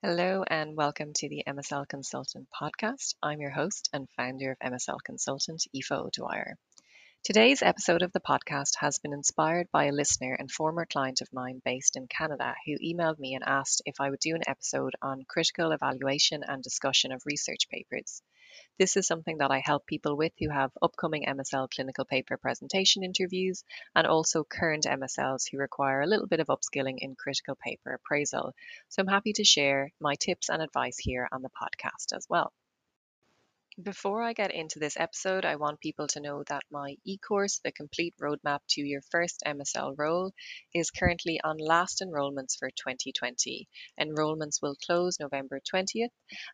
Hello and welcome to the MSL Consultant podcast. I'm your host and founder of MSL Consultant, Aoife O'Dwyer. Today's episode of the podcast has been inspired by a listener and former client of mine based in Canada who emailed me and asked if I would do an episode on critical evaluation and discussion of research papers. This is something that I help people with who have upcoming MSL clinical paper presentation interviews and also current MSLs who require a little bit of upskilling in critical paper appraisal. So I'm happy to share my tips and advice here on the podcast as well. Before I get into this episode, I want people to know that my e-course, The Complete Roadmap to Your First MSL Role, is currently on last enrolments for 2020. Enrolments will close November 20th,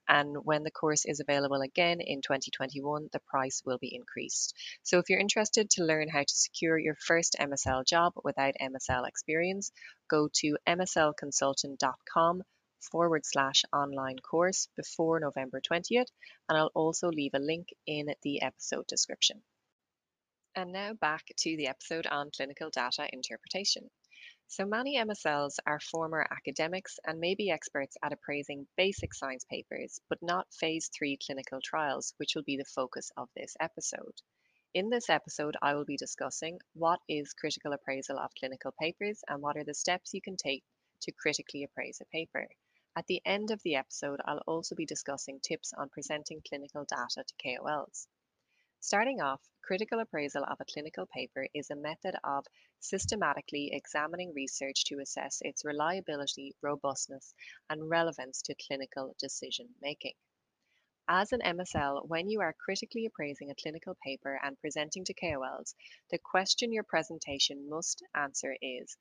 and when the course is available again in 2021, the price will be increased. So if you're interested to learn how to secure your first MSL job without MSL experience, go to mslconsultant.com forward slash online course before November 20th, and I'll also leave a link in the episode description. And now back to the episode on clinical data interpretation. So many MSLs are former academics and may be experts at appraising basic science papers, but not phase three clinical trials, which will be the focus of this episode. In this episode, I will be discussing what is critical appraisal of clinical papers and what are the steps you can take to critically appraise a paper. At the end of the episode, I'll also be discussing tips on presenting clinical data to KOLs. Starting off, critical appraisal of a clinical paper is a method of systematically examining research to assess its reliability, robustness, and relevance to clinical decision making. As an MSL, when you are critically appraising a clinical paper and presenting to KOLs, the question your presentation must answer is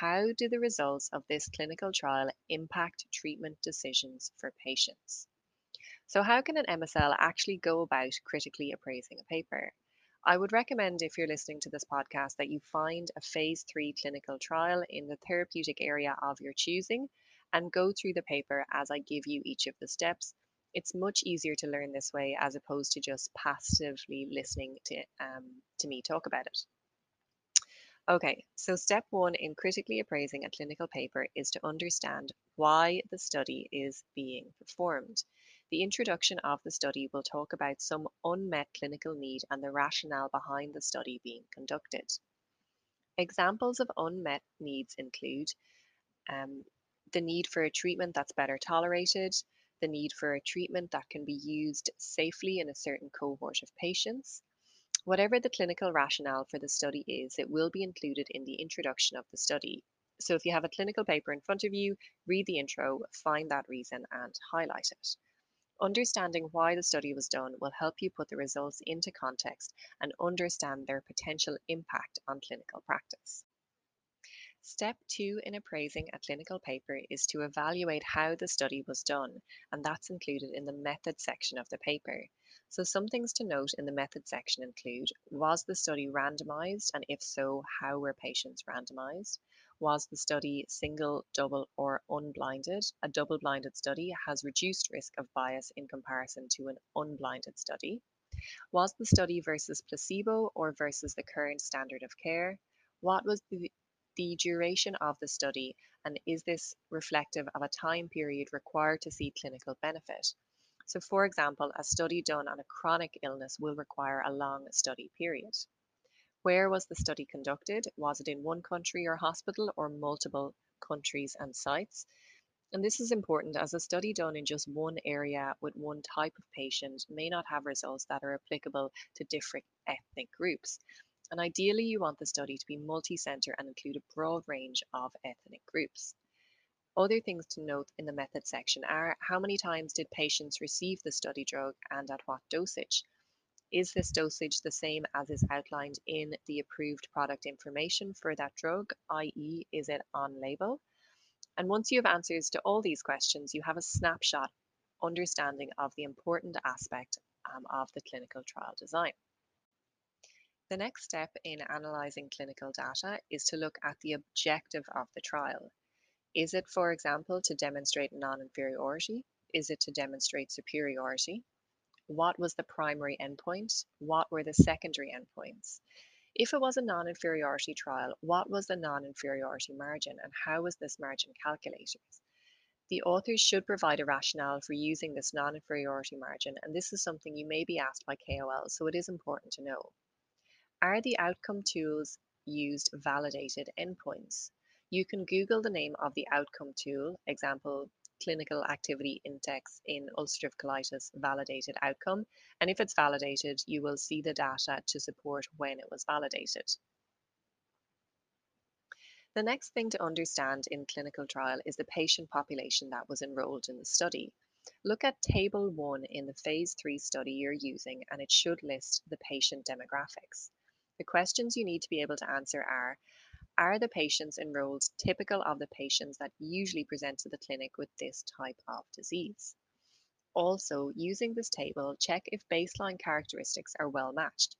how do the results of this clinical trial impact treatment decisions for patients? So, how can an MSL actually go about critically appraising a paper? I would recommend, if you're listening to this podcast, that you find a phase three clinical trial in the therapeutic area of your choosing and go through the paper as I give you each of the steps. It's much easier to learn this way as opposed to just passively listening to, um, to me talk about it. Okay, so step one in critically appraising a clinical paper is to understand why the study is being performed. The introduction of the study will talk about some unmet clinical need and the rationale behind the study being conducted. Examples of unmet needs include um, the need for a treatment that's better tolerated, the need for a treatment that can be used safely in a certain cohort of patients, Whatever the clinical rationale for the study is, it will be included in the introduction of the study. So if you have a clinical paper in front of you, read the intro, find that reason, and highlight it. Understanding why the study was done will help you put the results into context and understand their potential impact on clinical practice. Step two in appraising a clinical paper is to evaluate how the study was done, and that's included in the method section of the paper. So some things to note in the method section include, was the study randomized and if so, how were patients randomized? Was the study single, double or unblinded? A double-blinded study has reduced risk of bias in comparison to an unblinded study. Was the study versus placebo or versus the current standard of care? What was the, the duration of the study and is this reflective of a time period required to see clinical benefit? So, for example, a study done on a chronic illness will require a long study period. Where was the study conducted? Was it in one country or hospital or multiple countries and sites? And this is important as a study done in just one area with one type of patient may not have results that are applicable to different ethnic groups. And ideally, you want the study to be multi center and include a broad range of ethnic groups. Other things to note in the method section are how many times did patients receive the study drug and at what dosage? Is this dosage the same as is outlined in the approved product information for that drug, i.e., is it on label? And once you have answers to all these questions, you have a snapshot understanding of the important aspect um, of the clinical trial design. The next step in analysing clinical data is to look at the objective of the trial. Is it, for example, to demonstrate non-inferiority? Is it to demonstrate superiority? What was the primary endpoint? What were the secondary endpoints? If it was a non-inferiority trial, what was the non-inferiority margin and how was this margin calculated? The authors should provide a rationale for using this non-inferiority margin, and this is something you may be asked by KOL, so it is important to know. Are the outcome tools used validated endpoints? You can Google the name of the outcome tool, example, clinical activity index in ulcerative colitis validated outcome. And if it's validated, you will see the data to support when it was validated. The next thing to understand in clinical trial is the patient population that was enrolled in the study. Look at table 1 in the phase 3 study you're using and it should list the patient demographics. The questions you need to be able to answer are Are the patients enrolled typical of the patients that usually present to the clinic with this type of disease? Also, using this table, check if baseline characteristics are well matched.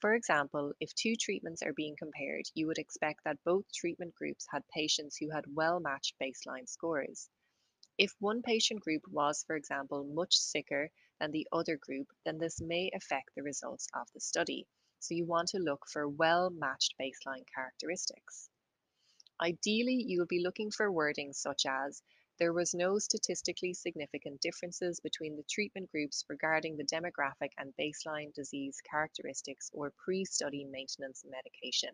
For example, if two treatments are being compared, you would expect that both treatment groups had patients who had well-matched baseline scores. If one patient group was, for example, much sicker than the other group, then this may affect the results of the study. So you want to look for well-matched baseline characteristics. Ideally, you will be looking for wording such as there was no statistically significant differences between the treatment groups regarding the demographic and baseline disease characteristics or pre-study maintenance medication.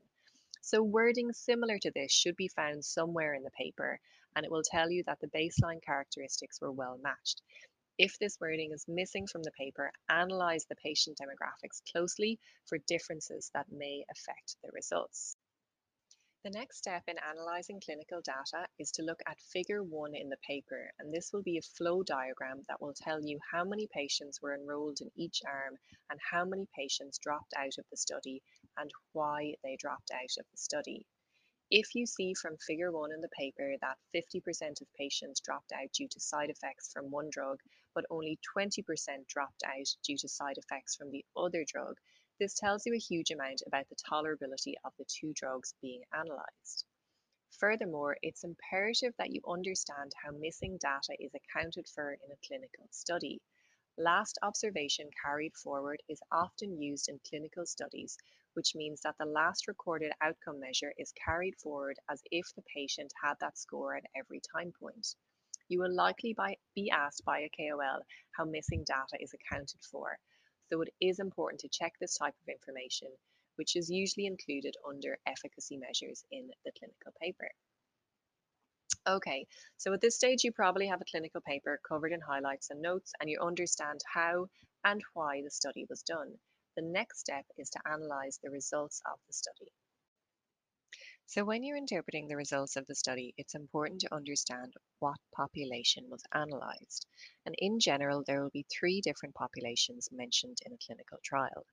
So wording similar to this should be found somewhere in the paper and it will tell you that the baseline characteristics were well matched. If this wording is missing from the paper, analyze the patient demographics closely for differences that may affect the results. The next step in analysing clinical data is to look at figure 1 in the paper and this will be a flow diagram that will tell you how many patients were enrolled in each arm and how many patients dropped out of the study and why they dropped out of the study. If you see from figure 1 in the paper that 50% of patients dropped out due to side effects from one drug but only 20% dropped out due to side effects from the other drug, this tells you a huge amount about the tolerability of the two drugs being analysed. Furthermore, it's imperative that you understand how missing data is accounted for in a clinical study. Last observation carried forward is often used in clinical studies, which means that the last recorded outcome measure is carried forward as if the patient had that score at every time point. You will likely be asked by a KOL how missing data is accounted for, so it is important to check this type of information, which is usually included under efficacy measures in the clinical paper. Okay, so at this stage you probably have a clinical paper covered in highlights and notes and you understand how and why the study was done. The next step is to analyse the results of the study. So when you're interpreting the results of the study, it's important to understand what population was analysed. And in general, there will be three different populations mentioned in a clinical trial.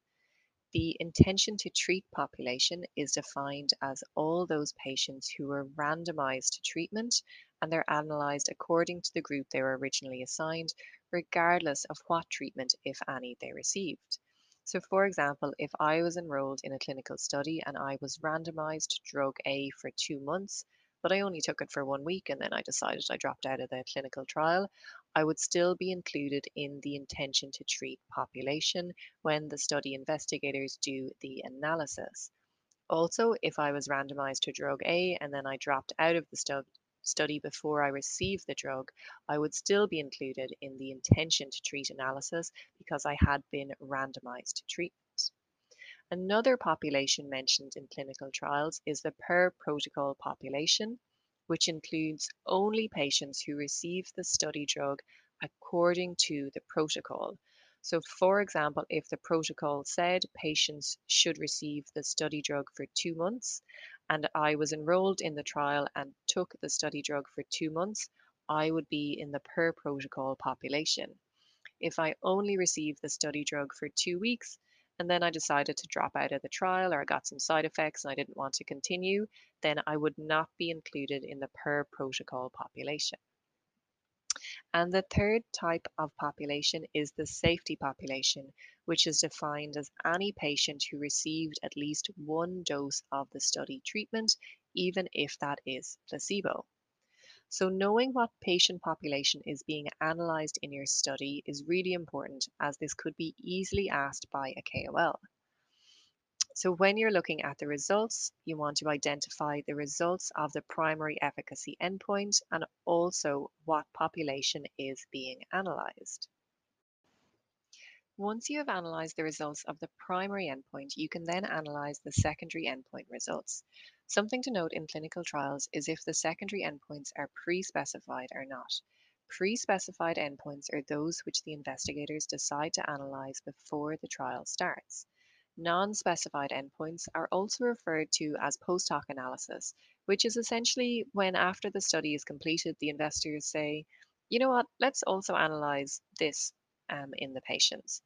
The intention to treat population is defined as all those patients who were randomized to treatment and they're analysed according to the group they were originally assigned, regardless of what treatment, if any, they received. So for example, if I was enrolled in a clinical study and I was randomized to drug A for two months, but I only took it for one week and then I decided I dropped out of the clinical trial, I would still be included in the intention to treat population when the study investigators do the analysis. Also, if I was randomized to drug A and then I dropped out of the study study before I received the drug, I would still be included in the intention to treat analysis because I had been randomized to treatment. Another population mentioned in clinical trials is the per protocol population, which includes only patients who receive the study drug according to the protocol. So, for example, if the protocol said patients should receive the study drug for two months and I was enrolled in the trial and took the study drug for two months, I would be in the per protocol population. If I only received the study drug for two weeks and then I decided to drop out of the trial or I got some side effects and I didn't want to continue, then I would not be included in the per protocol population. And the third type of population is the safety population, which is defined as any patient who received at least one dose of the study treatment, even if that is placebo. So knowing what patient population is being analysed in your study is really important as this could be easily asked by a KOL. So when you're looking at the results, you want to identify the results of the primary efficacy endpoint and also what population is being analysed. Once you have analysed the results of the primary endpoint, you can then analyse the secondary endpoint results. Something to note in clinical trials is if the secondary endpoints are pre-specified or not. Pre-specified endpoints are those which the investigators decide to analyse before the trial starts. Non-specified endpoints are also referred to as post-hoc analysis, which is essentially when after the study is completed, the investors say, you know what, let's also analyze this um, in the patients.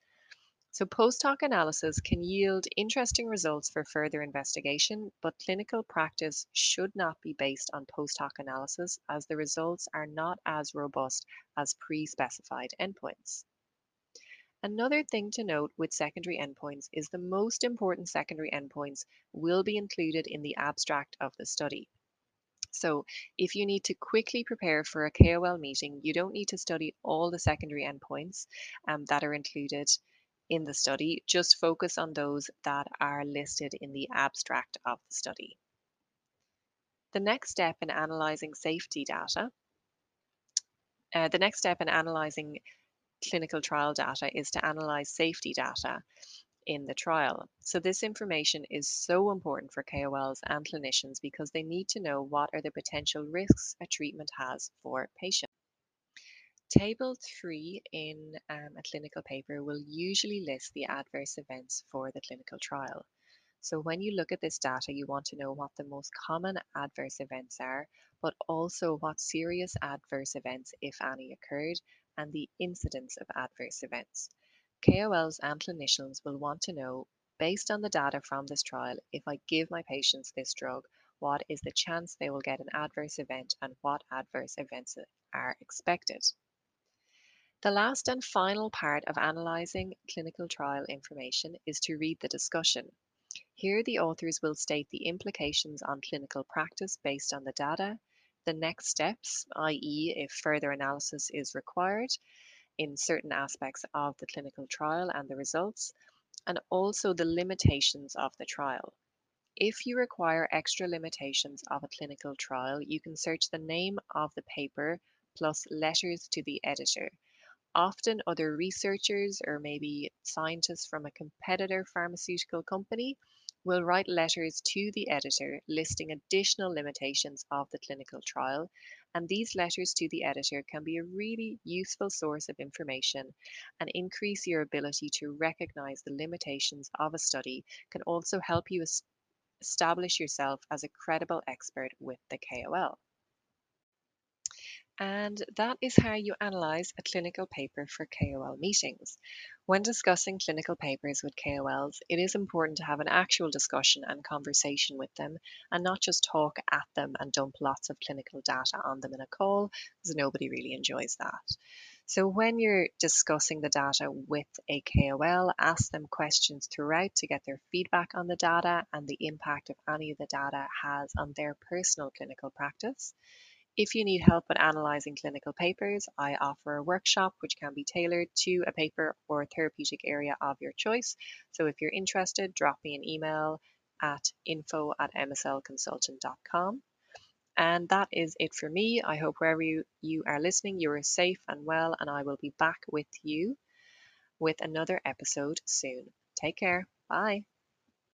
So post-hoc analysis can yield interesting results for further investigation, but clinical practice should not be based on post-hoc analysis as the results are not as robust as pre-specified endpoints. Another thing to note with secondary endpoints is the most important secondary endpoints will be included in the abstract of the study. So if you need to quickly prepare for a KOL meeting, you don't need to study all the secondary endpoints um, that are included in the study. Just focus on those that are listed in the abstract of the study. The next step in analyzing safety data, uh, the next step in analyzing clinical trial data is to analyze safety data in the trial. So this information is so important for KOLs and clinicians because they need to know what are the potential risks a treatment has for patients. Table 3 in um, a clinical paper will usually list the adverse events for the clinical trial. So when you look at this data, you want to know what the most common adverse events are, but also what serious adverse events, if any, occurred and the incidence of adverse events. KOLs and clinicians will want to know, based on the data from this trial, if I give my patients this drug, what is the chance they will get an adverse event and what adverse events are expected. The last and final part of analysing clinical trial information is to read the discussion. Here the authors will state the implications on clinical practice based on the data, the next steps, i.e., if further analysis is required in certain aspects of the clinical trial and the results, and also the limitations of the trial. If you require extra limitations of a clinical trial, you can search the name of the paper plus letters to the editor. Often, other researchers or maybe scientists from a competitor pharmaceutical company will write letters to the editor listing additional limitations of the clinical trial, and these letters to the editor can be a really useful source of information and increase your ability to recognize the limitations of a study can also help you establish yourself as a credible expert with the KOL. And that is how you analyze a clinical paper for KOL meetings. When discussing clinical papers with KOLs, it is important to have an actual discussion and conversation with them and not just talk at them and dump lots of clinical data on them in a call, because nobody really enjoys that. So when you're discussing the data with a KOL, ask them questions throughout to get their feedback on the data and the impact of any of the data has on their personal clinical practice. If you need help with analysing clinical papers, I offer a workshop which can be tailored to a paper or therapeutic area of your choice. So if you're interested, drop me an email at info at mslconsultant.com. And that is it for me. I hope wherever you, you are listening, you are safe and well, and I will be back with you with another episode soon. Take care. Bye.